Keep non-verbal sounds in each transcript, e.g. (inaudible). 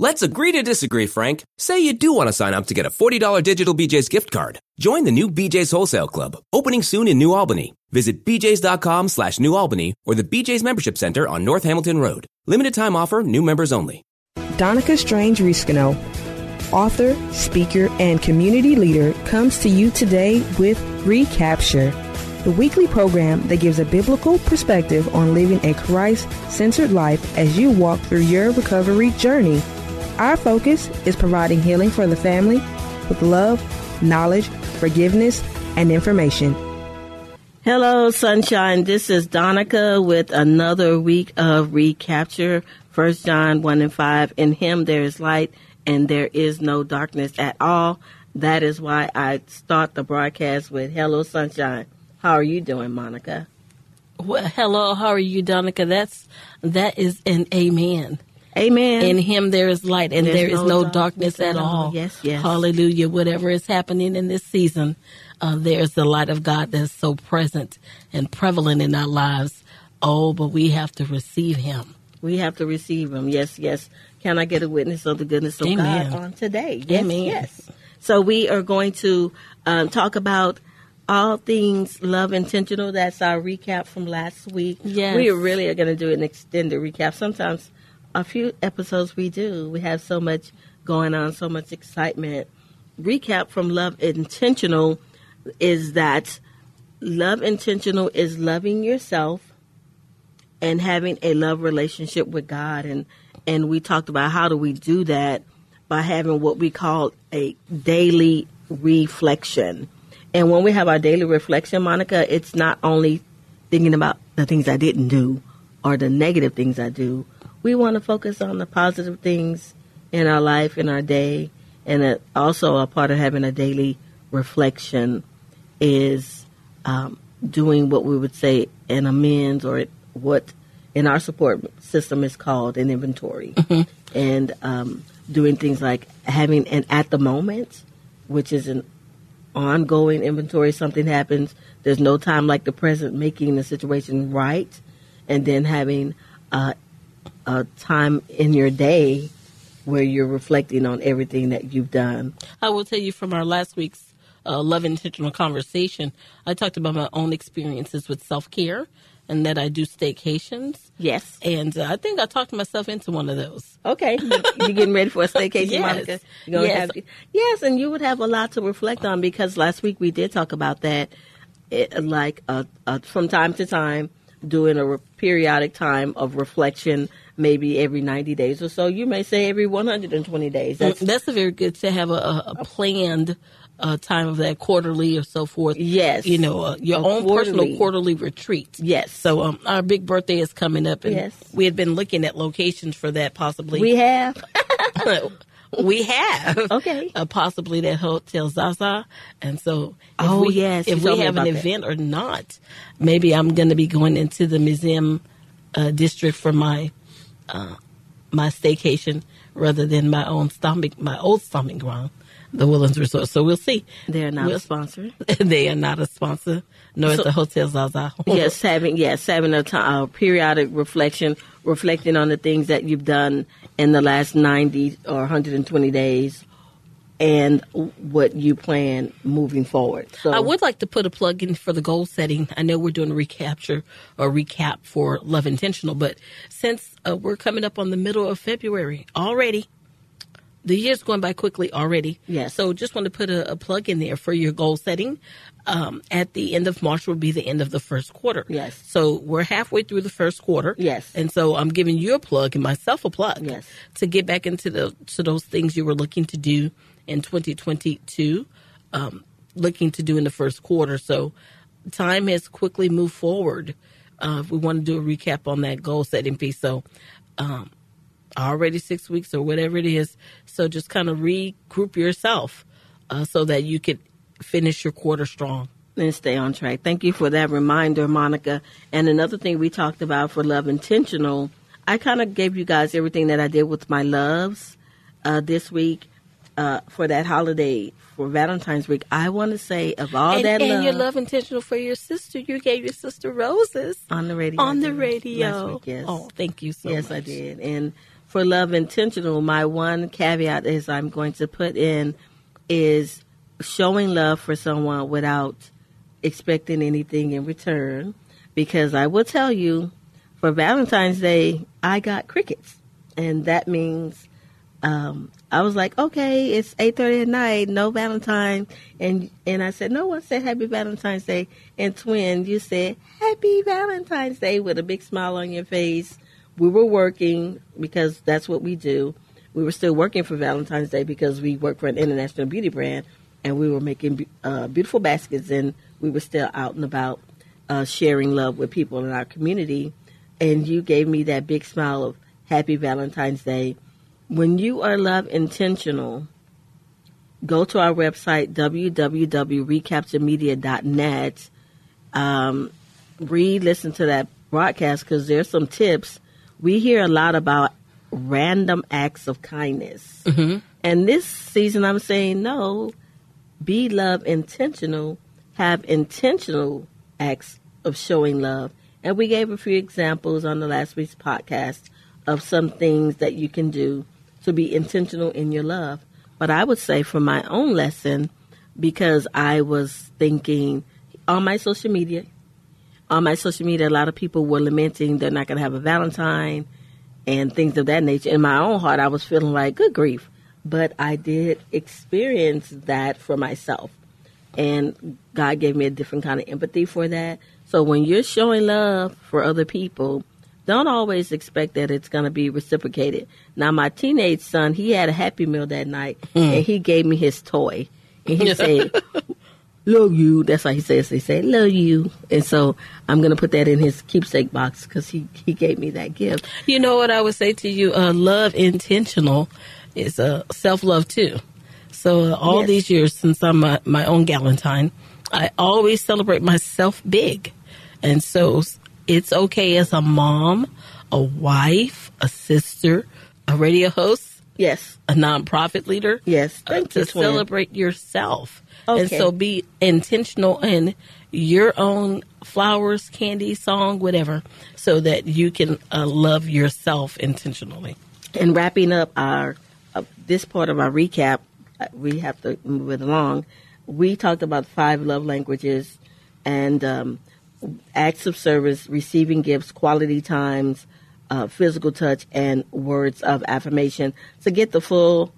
Let's agree to disagree, Frank. Say you do want to sign up to get a $40 digital BJ's gift card. Join the new BJ's Wholesale Club, opening soon in New Albany. Visit bjs.com slash New Albany or the BJ's Membership Center on North Hamilton Road. Limited time offer, new members only. Donica Strange Riscano, author, speaker, and community leader, comes to you today with Recapture, the weekly program that gives a biblical perspective on living a Christ centered life as you walk through your recovery journey. Our focus is providing healing for the family with love, knowledge, forgiveness, and information. Hello, sunshine. This is Donica with another week of recapture. First John one and five. In Him there is light, and there is no darkness at all. That is why I start the broadcast with "Hello, sunshine." How are you doing, Monica? Well, hello, how are you, Donica? That's that is an amen. Amen. In Him there is light, and There's there is no no, darkness, at all. Yes, yes. Hallelujah. Whatever is happening in this season, uh, there's the light of God that's so present and prevalent in our lives. Oh, but we have to receive Him. We have to receive Him. Yes, yes. Can I get a witness of the goodness of Amen. God on today? Yes, Amen. yes. So we are going to um, talk about all things love intentional. That's our recap from last week. Yes. We really are going to do an extended recap. Sometimes a few episodes we do. We have so much going on, so much excitement. Recap from love intentional is that love intentional is loving yourself and having a love relationship with God and and we talked about how do we do that by having what we call a daily reflection. And when we have our daily reflection, Monica, it's not only thinking about the things I didn't do or the negative things I do. We want to focus on the positive things in our life, in our day, and also a part of having a daily reflection is um, doing what we would say an amends or what in our support system is called an inventory. And um, doing things like having an at the moment which is an ongoing inventory. Something happens there's no time like the present making the situation right. And then having uh, a time in your day where you're reflecting on everything that you've done I will tell you from our last week's uh, love intentional conversation, I talked about my own experiences with self care and that I do staycations. yes And uh, I think I talked myself into one of those. Okay, You're getting ready for a staycation, Yes. (laughs) Monica? Yes. have yes, and you would have a lot to reflect on because last week we did talk about that, it, like uh, uh, from time to time, doing a re- periodic time of reflection, maybe every ninety days or so. You may say every one hundred and twenty days. That's That's a very good to have a, a, a planned uh, time of that quarterly or so forth. Yes. You know, uh, your A own quarterly. personal quarterly retreat. yes. So um, our big birthday is coming up, and Yes. we had been looking at locations for that possibly. we have (laughs) (laughs) we have (laughs) Okay. uh, possibly that hotel Zaza, and so if Oh, we, yes, if we have an that. event or not, maybe I'm going to be going into the museum uh, district for my uh, my staycation rather than my own stomping my old stomping ground, the Woodlands Resort. So we'll see. they're not We'll- a sponsor. (laughs) they are not a sponsor, nor is So- the hotel Zaza. yes, having yes, having a time, a periodic reflection, reflecting on the things that you've done in the last ninety or 120 days, and what you plan moving forward. So I would like to put a plug in for the goal setting. I know we're doing a recapture or recap for Love Intentional, but since uh, we're coming up on the middle of February already, the year's going by quickly already. Yes. So just want to put a, a plug in there for your goal setting. Um, at the end of March will be the end of the first quarter. Yes. So we're halfway through the first quarter. Yes. And so I'm giving you a plug and myself a plug. Yes. To get back into the to those things you were looking to do in 2022, um, looking to do in the first quarter. So time has quickly moved forward. Uh, we want to do a recap on that goal setting piece, so um, already six weeks or whatever it is. So just kind of regroup yourself uh, so that you could finish your quarter strong. and stay on track. Thank you for that reminder, Monica. And another thing we talked about for Love Intentional, I kind of gave you guys everything that I did with my loves uh, this week uh, for that holiday for Valentine's week. I want to say of all and, that and love your love intentional for your sister, you gave your sister roses on the radio. on the radio. Week, yes. Oh, thank you so much. yes, much. I did. And for love intentional, my one caveat is I'm going to put in is showing love for someone without expecting anything in return. Because I will tell you, for Valentine's Day, I got crickets, and that means um, I was like, okay, it's eight thirty at night, no Valentine, and and I said, no one said Happy Valentine's Day, and twin, you said Happy Valentine's Day with a big smile on your face. We were working because that's what we do. We were still working for Valentine's Day because we work for an international beauty brand, and we were making uh, beautiful baskets, and we were still out and about uh, sharing love with people in our community. And you gave me that big smile of Happy Valentine's Day when you are love intentional, go to our website, www.recapturemedia.net. Um, read, listen to that broadcast because there's some tips. We hear a lot about random acts of kindness. Mm-hmm. And this season, I'm saying no, be love intentional, have intentional acts of showing love. And we gave a few examples on the last week's podcast of some things that you can do to be intentional in your love. But I would say for my own lesson, because I was thinking on my social media, on my social media, a lot of people were lamenting they're not going to have a Valentine and things of that nature. In my own heart, I was feeling like, good grief. But I did experience that for myself. And God gave me a different kind of empathy for that. So when you're showing love for other people, don't always expect that it's going to be reciprocated. Now, my teenage son, he had a Happy Meal that night, hmm. and he gave me his toy. And he (laughs) said, love you. That's why he says. they say love you. And so I'm going to put that in his keepsake box because he, he gave me that gift. You know what I would say to you? Uh, love intentional is uh, self love too. So uh, all Yes. these years since I'm my, my own Galentine, I always celebrate myself big, and so it's okay as a mom, a wife, a sister, a radio host, Yes. a nonprofit leader. Yes. uh, Thank to you, twin. celebrate yourself. And so be intentional in your own flowers, candy, song, whatever, so that you can uh, love yourself intentionally. And wrapping up our uh, this part of our recap, uh, we have to move it along. We talked about five love languages and um, acts of service, receiving gifts, quality times, uh, physical touch, and words of affirmation. To get the full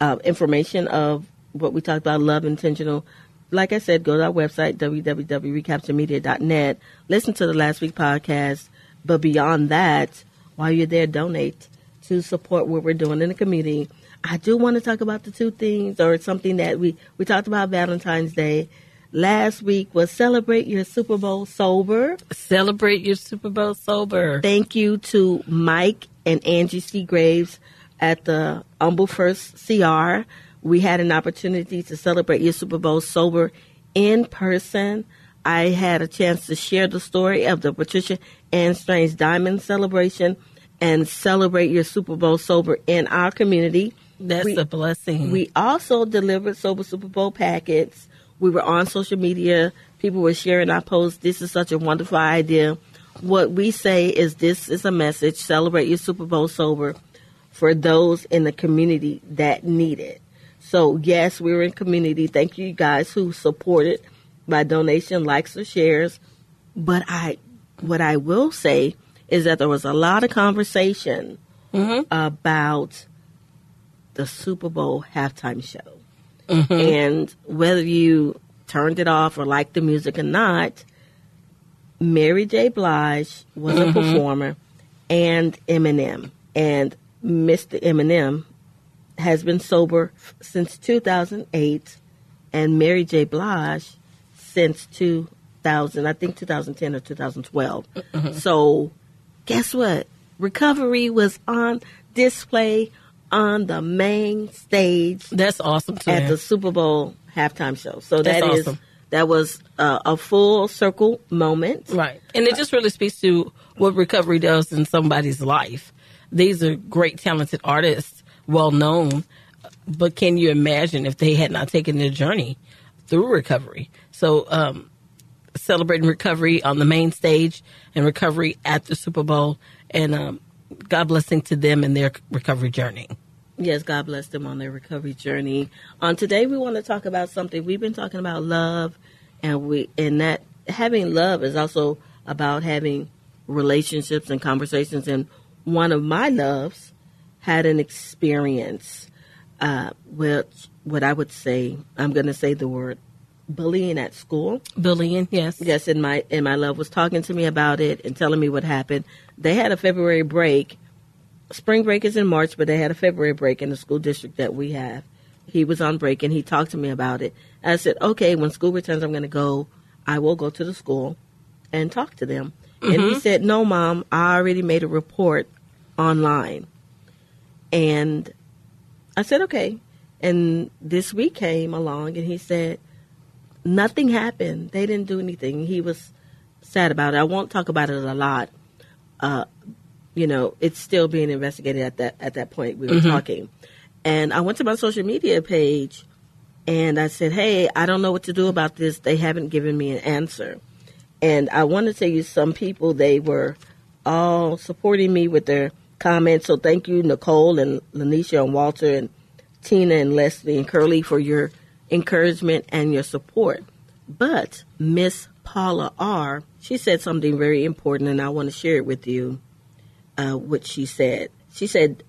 uh, information of what we talked about, love intentional. Like I said, go to our website, www.recapturemedia.net. Listen to the last week podcast. But beyond that, while you're there, donate to support what we're doing in the community. I do want to talk about the two things or something that we, we talked about Valentine's Day. Last week was celebrate your Super Bowl sober. Celebrate your Super Bowl sober. Thank you to Mike and Angie C. Graves at the Humble First CR. We had an opportunity to celebrate your Super Bowl sober in person. I had a chance to share the story of the Patricia Ann Strange Diamond celebration and celebrate your Super Bowl sober in our community. That's We- a blessing. we also delivered Sober Super Bowl packets. We were on social media. People were sharing our posts. This is such a wonderful idea. What we say is this is a message celebrate your Super Bowl sober for those in the community that need it. So, yes, we're in community. Thank you guys who supported by donation, likes, or shares. But I, what I will say is that there was a lot of conversation mm-hmm. about the Super Bowl halftime show. Mm-hmm. And whether you turned it off or liked the music or not, Mary J. Blige was a mm-hmm. performer and Eminem. And Mr. Eminem has been sober since 2008 and Mary J. Blige since 2000, I think 2010 or 2012. So guess what? Recovery was on display on the main stage That's awesome too. at the Super Bowl halftime show. So That's that is awesome. that was uh, a full circle moment. Right. And it just really speaks to what recovery does in somebody's life. These are great, talented artists, well known, but can you imagine if they had not taken their journey through recovery? So, um, celebrating recovery on the main stage and recovery at the Super Bowl, and um, God blessing to them in their recovery journey. Yes, God bless them on their recovery journey. On today, we want to talk about something we've been talking about love, and we and that having love is also about having relationships and conversations. And one of my loves had an experience uh, with what I would say. I'm going to say the word bullying at school. Bullying, yes, yes. And my and my love was talking to me about it and telling me what happened. They had a February break spring break is in March, but they had a February break in the school district that we have. He was on break and he talked to me about it. I said, okay, when school returns, I'm going to go. I will go to the school and talk to them. Mm-hmm. And he mm-hmm. said, no, mom, I already made a report online. And I said, okay. And this week came along and he said, nothing happened. They didn't do anything. He was sad about it. I won't talk about it a lot. Uh, you know, it's still being investigated at that at that point. We were mm-hmm. talking, and I went to my social media page, and I said, "Hey, I don't know what to do about this. They haven't given me an answer." And I want to tell you, some people they were all supporting me with their comments. So thank you, Nicole and Lanisha and Walter and Tina and Leslie and Curly for your encouragement and your support. But Miss Paula R, she said something very important, and I want to share it with you uh, what she said. She said,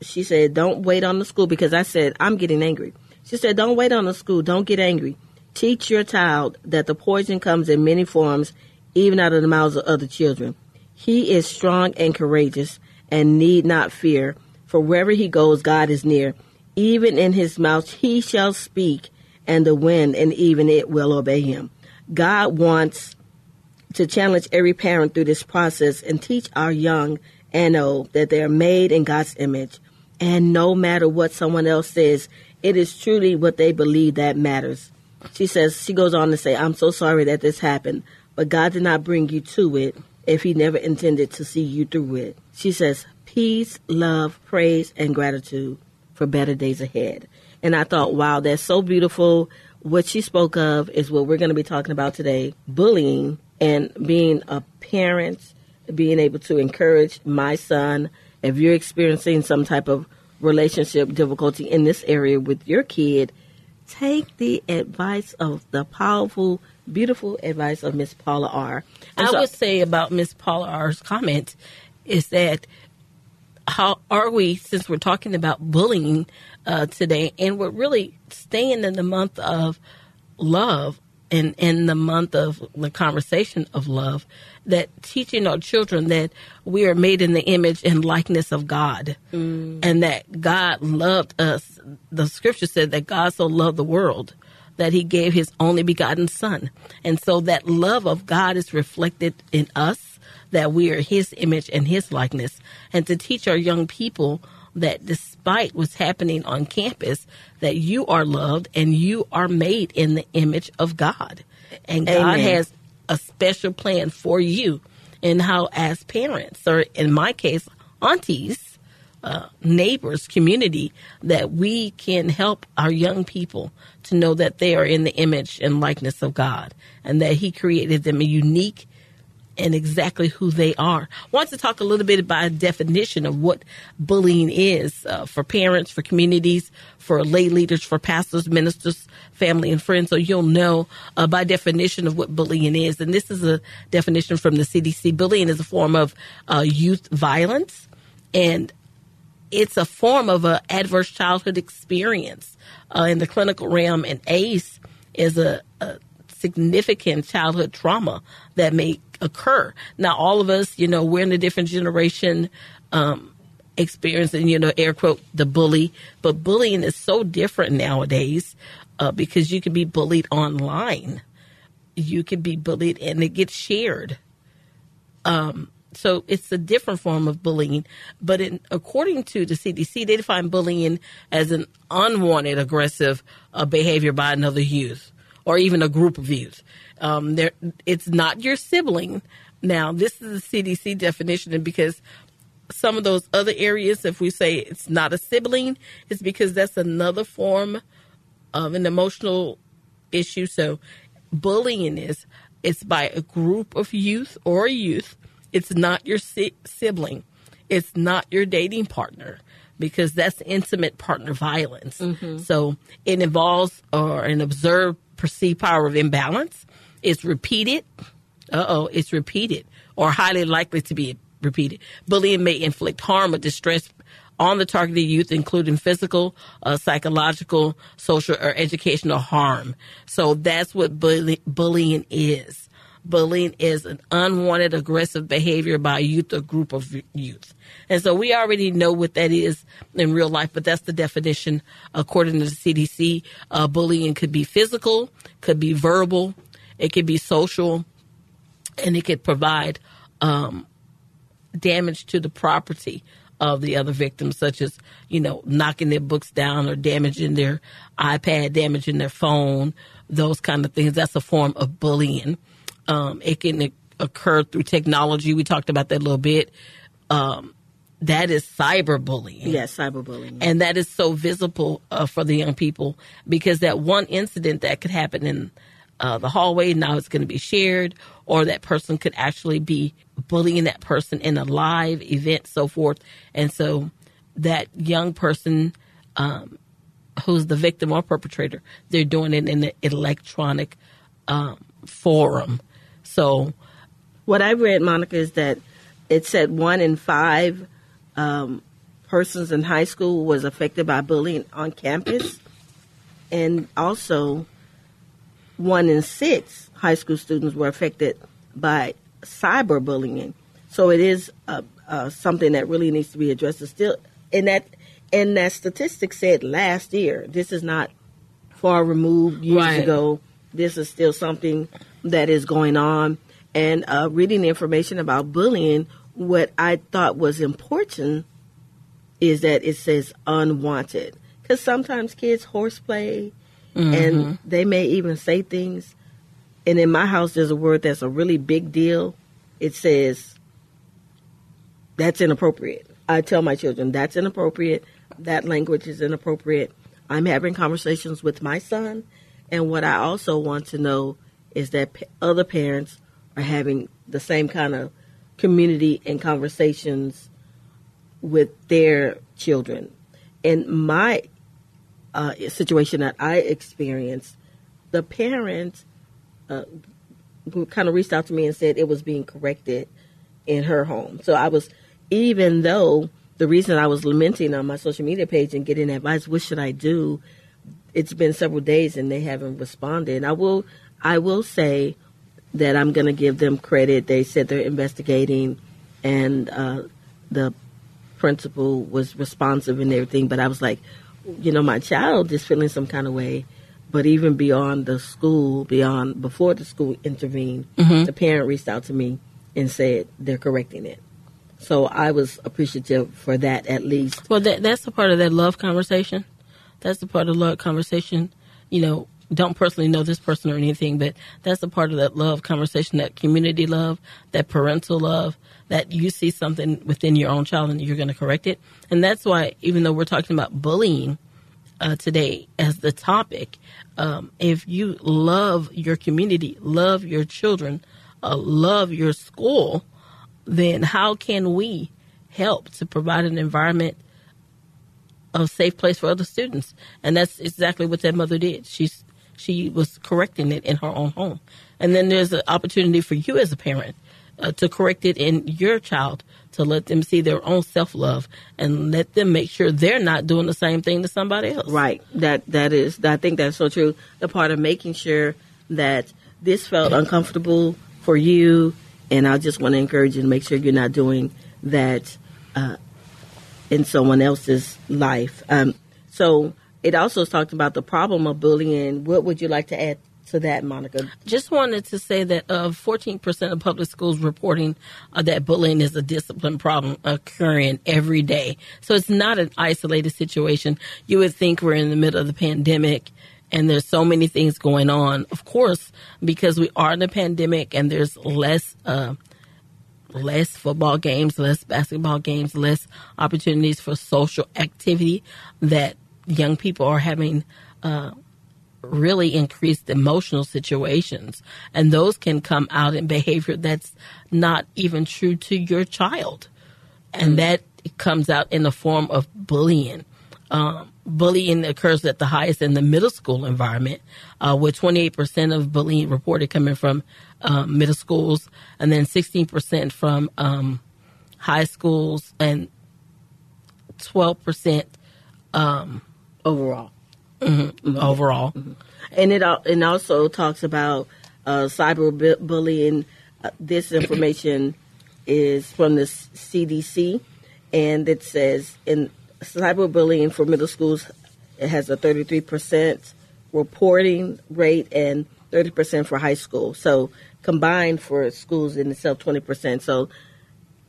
she said, don't wait on the school because I said, I'm getting angry. She said, don't wait on the school. Don't get angry. Teach your child that the poison comes in many forms, even out of the mouths of other children. He is strong and courageous and need not fear, for wherever he goes, God is near. Even in his mouth he shall speak, and the wind and even it will obey him. God wants to challenge every parent through this process and teach our young and old that they are made in God's image. And no matter what someone else says, it is truly what they believe that matters. She says, she goes on to say, I'm so sorry that this happened, but God did not bring you to it if He never intended to see you through it. She says, peace, love, praise, and gratitude for better days ahead. And I thought, wow, that's so beautiful. What she spoke of is what we're going to be talking about today bullying and being a parent being able to encourage my son. If you're experiencing some type of relationship difficulty in this area with your kid, take the advice of the powerful, beautiful advice of Miss Paula R. And I so, would say about Miss Paula R's comment is that how are we, since we're talking about bullying uh, today, and we're really staying in the month of love and in the month of the conversation of love, that teaching our children that we are made in the image and likeness of God mm. and that God loved us. The scripture said that God so loved the world that he gave his only begotten son. And so that love of God is reflected in us, that we are his image and his likeness. And to teach our young people that despite what's happening on campus, that you are loved and you are made in the image of God. And Amen. God has a special plan for you and how as parents or in my case aunties uh, neighbors community that we can help our young people to know that they are in the image and likeness of god and that he created them a unique and exactly who they are. I want to talk a little bit about a definition of what bullying is uh, for parents, for communities, for lay leaders, for pastors, ministers, family, and friends. So you'll know uh, by definition of what bullying is. And this is a definition from the CDC. Bullying is a form of uh, youth violence, and it's a form of an adverse childhood experience uh, in the clinical realm. And ACE is a, a significant childhood trauma that may occur. Now, all of us, you know, we're in a different generation. Um, experiencing, you know, air quote, the bully. But bullying is so different nowadays uh, because you can be bullied online. You can be bullied and it gets shared. Um, so it's a different form of bullying. But in, according to the CDC, they define bullying as an unwanted aggressive uh, behavior by another youth or even a group of youth. Um, it's not your sibling. Now, this is the CDC definition, and because some of those other areas, if we say it's not a sibling, it's because that's another form of an emotional issue. So, bullying is it's by a group of youth or youth. It's not your si- sibling. It's not your dating partner because that's intimate partner violence. Mm-hmm. So it involves or an observed perceived power of imbalance. It's repeated. Uh oh, it's repeated or highly likely to be repeated. Bullying may inflict harm or distress on the targeted youth, including physical, uh, psychological, social, or educational harm. So that's what bully- bullying is. Bullying is an unwanted aggressive behavior by a youth or group of youth. And so we already know what that is in real life, but that's the definition according to the CDC. Uh, bullying could be physical, could be verbal, it could be social, and it could provide um, damage to the property of the other victims, such as, you know, knocking their books down or damaging their iPad, damaging their phone, those kind of things. That's a form of bullying. Um, it can occur through technology. We talked about that a little bit. Um, that is cyberbullying. Yes, cyberbullying. And that is so visible uh, for the young people because that one incident that could happen in uh, the hallway now it's going to be shared, or that person could actually be bullying that person in a live event, so forth. And so that young person um, who's the victim or perpetrator, they're doing it in an electronic um, forum. So, what I read, Monica, is that it said one in five um, persons in high school was affected by bullying on campus, and also one in six high school students were affected by cyberbullying. So it is uh, uh, something that really needs to be addressed. It's still, and that and that statistic said last year. This is not far removed years right. ago. This is still something that is going on. And uh, reading the information about bullying, what I thought was important is that it says unwanted. Because sometimes kids horseplay, Mm-hmm. And they may even say things. And in my house, there's a word that's a really big deal. It says, that's inappropriate. I tell my children, that's inappropriate. That language is inappropriate. I'm having conversations with my son. And what I also want to know is that other parents are having the same kind of community and conversations with their children. And my uh, situation that I experienced, the parent uh, kind of reached out to me and said it was being corrected in her home. So I was, even though the reason I was lamenting on my social media page and getting advice, what should I do? It's been several days and they haven't responded. And I will, I will say that I'm going to give them credit. They said they're investigating, and uh, the principal was responsive and everything. But I was like, you know, my child is feeling some kind of way, but even beyond the school, beyond before the school intervened, mm-hmm. the parent reached out to me and said they're correcting it. So I was appreciative for that at least. Well, that, that's a part of that love conversation. That's the part of the love conversation. You know, don't personally know this person or anything, but that's a part of that love conversation, that community love, that parental love, that you see something within your own child and you're going to correct it. And that's why, even though we're talking about bullying uh, today as the topic, um, if you love your community, love your children, uh, love your school, then how can we help to provide an environment of safe place for other students? And that's exactly what that mother did. She's she was correcting it in her own home. And then there's an opportunity for you as a parent uh, to correct it in your child to let them see their own self love and let them make sure they're not doing the same thing to somebody else. Right. That that is. I think that's so true. The part of making sure that this felt uncomfortable for you, and I just want to encourage you to make sure you're not doing that uh, in someone else's life. Um, so it also talked about the problem of bullying. What would you like to add to that, Monica? Just wanted to say that uh, 14% of public schools reporting uh, that bullying is a discipline problem occurring every day. So it's not an isolated situation. You would think we're in the middle of the pandemic and there's so many things going on. Of course, because we are in a pandemic and there's less uh, less football games, less basketball games, less opportunities for social activity that young people are having uh, really increased emotional situations. And those can come out in behavior that's not even true to your child. And mm. that comes out in the form of bullying. Um, bullying occurs at the highest in the middle school environment, uh, with 28% of bullying reported coming from um, middle schools, and then 16% from um, high schools, and 12% um, overall. Mm-hmm, mm-hmm. Overall, mm-hmm. and it and also talks about uh, cyberbullying. Uh, this information is from the CDC, and it says in cyberbullying for middle schools, it has a 33% reporting rate and 30% for high school. So combined for schools in itself, 20%. So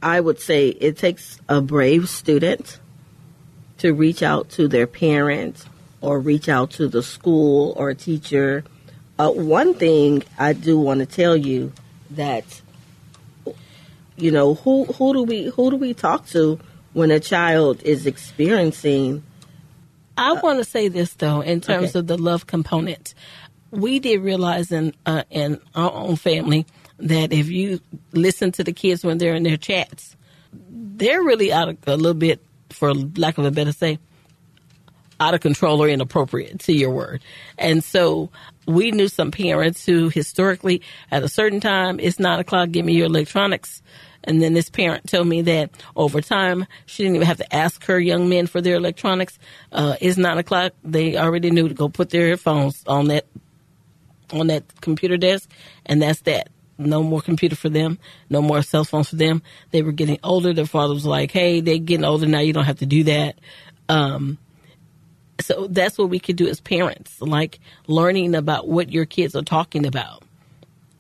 I would say it takes a brave student to reach out to their parents or reach out to the school or a teacher. Uh, one thing I do want to tell you that you know who who do we who do we talk to when a child is experiencing I want to say this though, in terms okay. of the love component, we did realize in uh, in our own family that if you listen to the kids when they're in their chats, they're really out of a little bit, for lack of a better say, out of control or inappropriate to your word. And so we knew some parents who historically at a certain time, it's nine o'clock, give me your electronics. And then this parent told me that over time, she didn't even have to ask her young men for their electronics. Uh, it's nine o'clock. They already knew to go put their phones on that, on that computer desk. And that's that. No more computer for them. No more cell phones for them. They were getting older. Their father was like, Hey, they're getting older now. You don't have to do that. Um, so that's what we could do as parents, like learning about what your kids are talking about,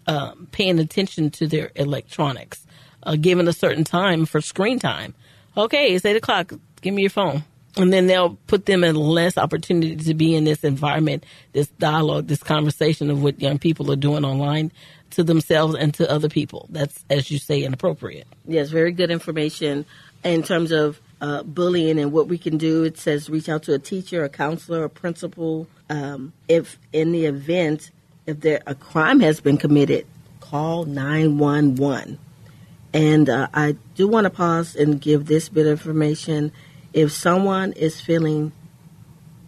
um, paying attention to their electronics, uh, given a certain time for screen time. Okay, it's eight o'clock. Give me your phone. And then they'll put them in less opportunity to be in this environment, this dialogue, this conversation of what young people are doing online to themselves and to other people. That's, as you say, inappropriate. Yes, very good information in terms of uh, bullying and what we can do. It says reach out to a teacher, a counselor, a principal. Um, if in the event, if there a crime has been committed, call 911. And uh, I do want to pause and give this bit of information. If someone is feeling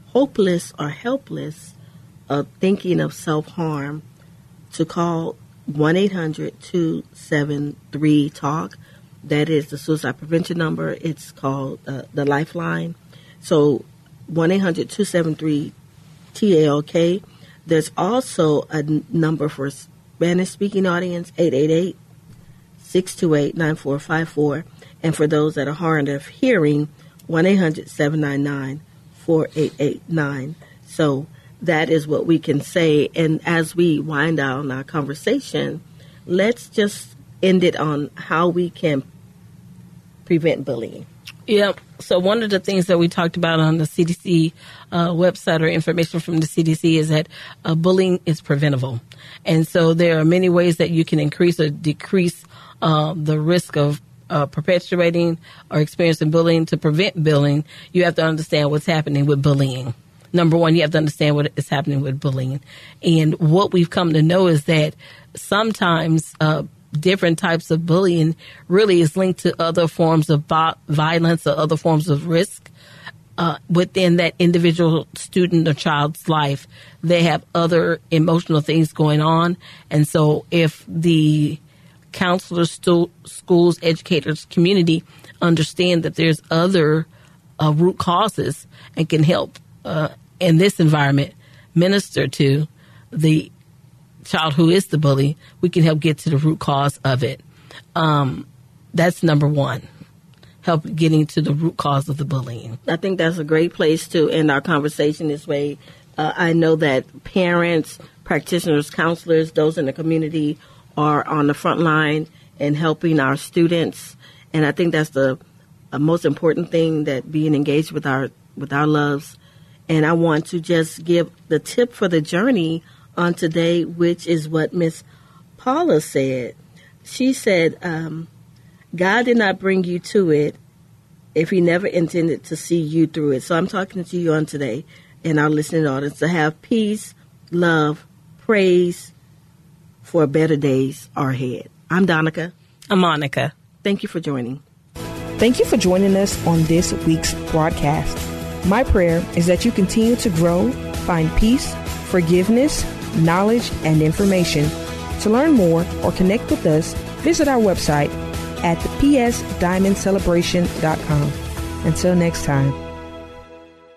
hopeless or helpless, of thinking of self harm, to call 1 800 273 TALK. That is the suicide prevention number. It's called uh, the Lifeline. So 1 800 273 TALK. There's also a n- number for Spanish speaking audience 888 628 9454. And for those that are hard of hearing, 1 800 799 4889. So that is what we can say. And as we wind down our conversation, let's just end it on how we can prevent bullying. Yep. So one of the things that we talked about on the CDC uh, website or information from the CDC is that uh, bullying is preventable, and so there are many ways that you can increase or decrease uh, the risk of uh, perpetuating or experiencing bullying. To prevent bullying, you have to understand what's happening with bullying. Number one, you have to understand what is happening with bullying, and what we've come to know is that sometimes uh, different types of bullying really is linked to other forms of violence or other forms of risk uh, within that individual student or child's life. They have other emotional things going on. And so if the counselors, stu- schools, educators, community understand that there's other uh, root causes and can help uh, in this environment minister to the child who is the bully, we can help get to the root cause of it. Um, that's number one. Help getting to the root cause of the bullying. I think that's a great place to end our conversation this way. Uh, I know that parents, practitioners, counselors, those in the community are on the front line and helping our students. And I think that's the most important thing that being engaged with our with our loves And I want to just give the tip for the journey on today, which is what Miss Paula said. She said, um, God did not bring you to it if He never intended to see you through it. So I'm talking to you on today and our listening audience to have peace, love, praise for better days are ahead. I'm Donica. I'm Monica. Thank you for joining. Thank you for joining us on this week's broadcast. My prayer is that you continue to grow, find peace, forgiveness, knowledge, and information. To learn more or connect with us, visit our website at thepsdiamondcelebration.com. Until next time.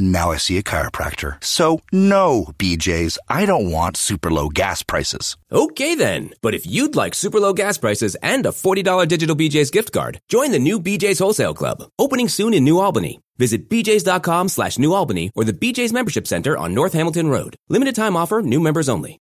Now I see a chiropractor. So, no, BJ's, I don't want super low gas prices. Okay then, but if you'd like super low gas prices and a $40 digital BJ's gift card, join the new BJ's Wholesale Club, opening soon in New Albany. Visit bjs.com slash New Albany or the BJ's Membership Center on North Hamilton Road. Limited time offer, new members only.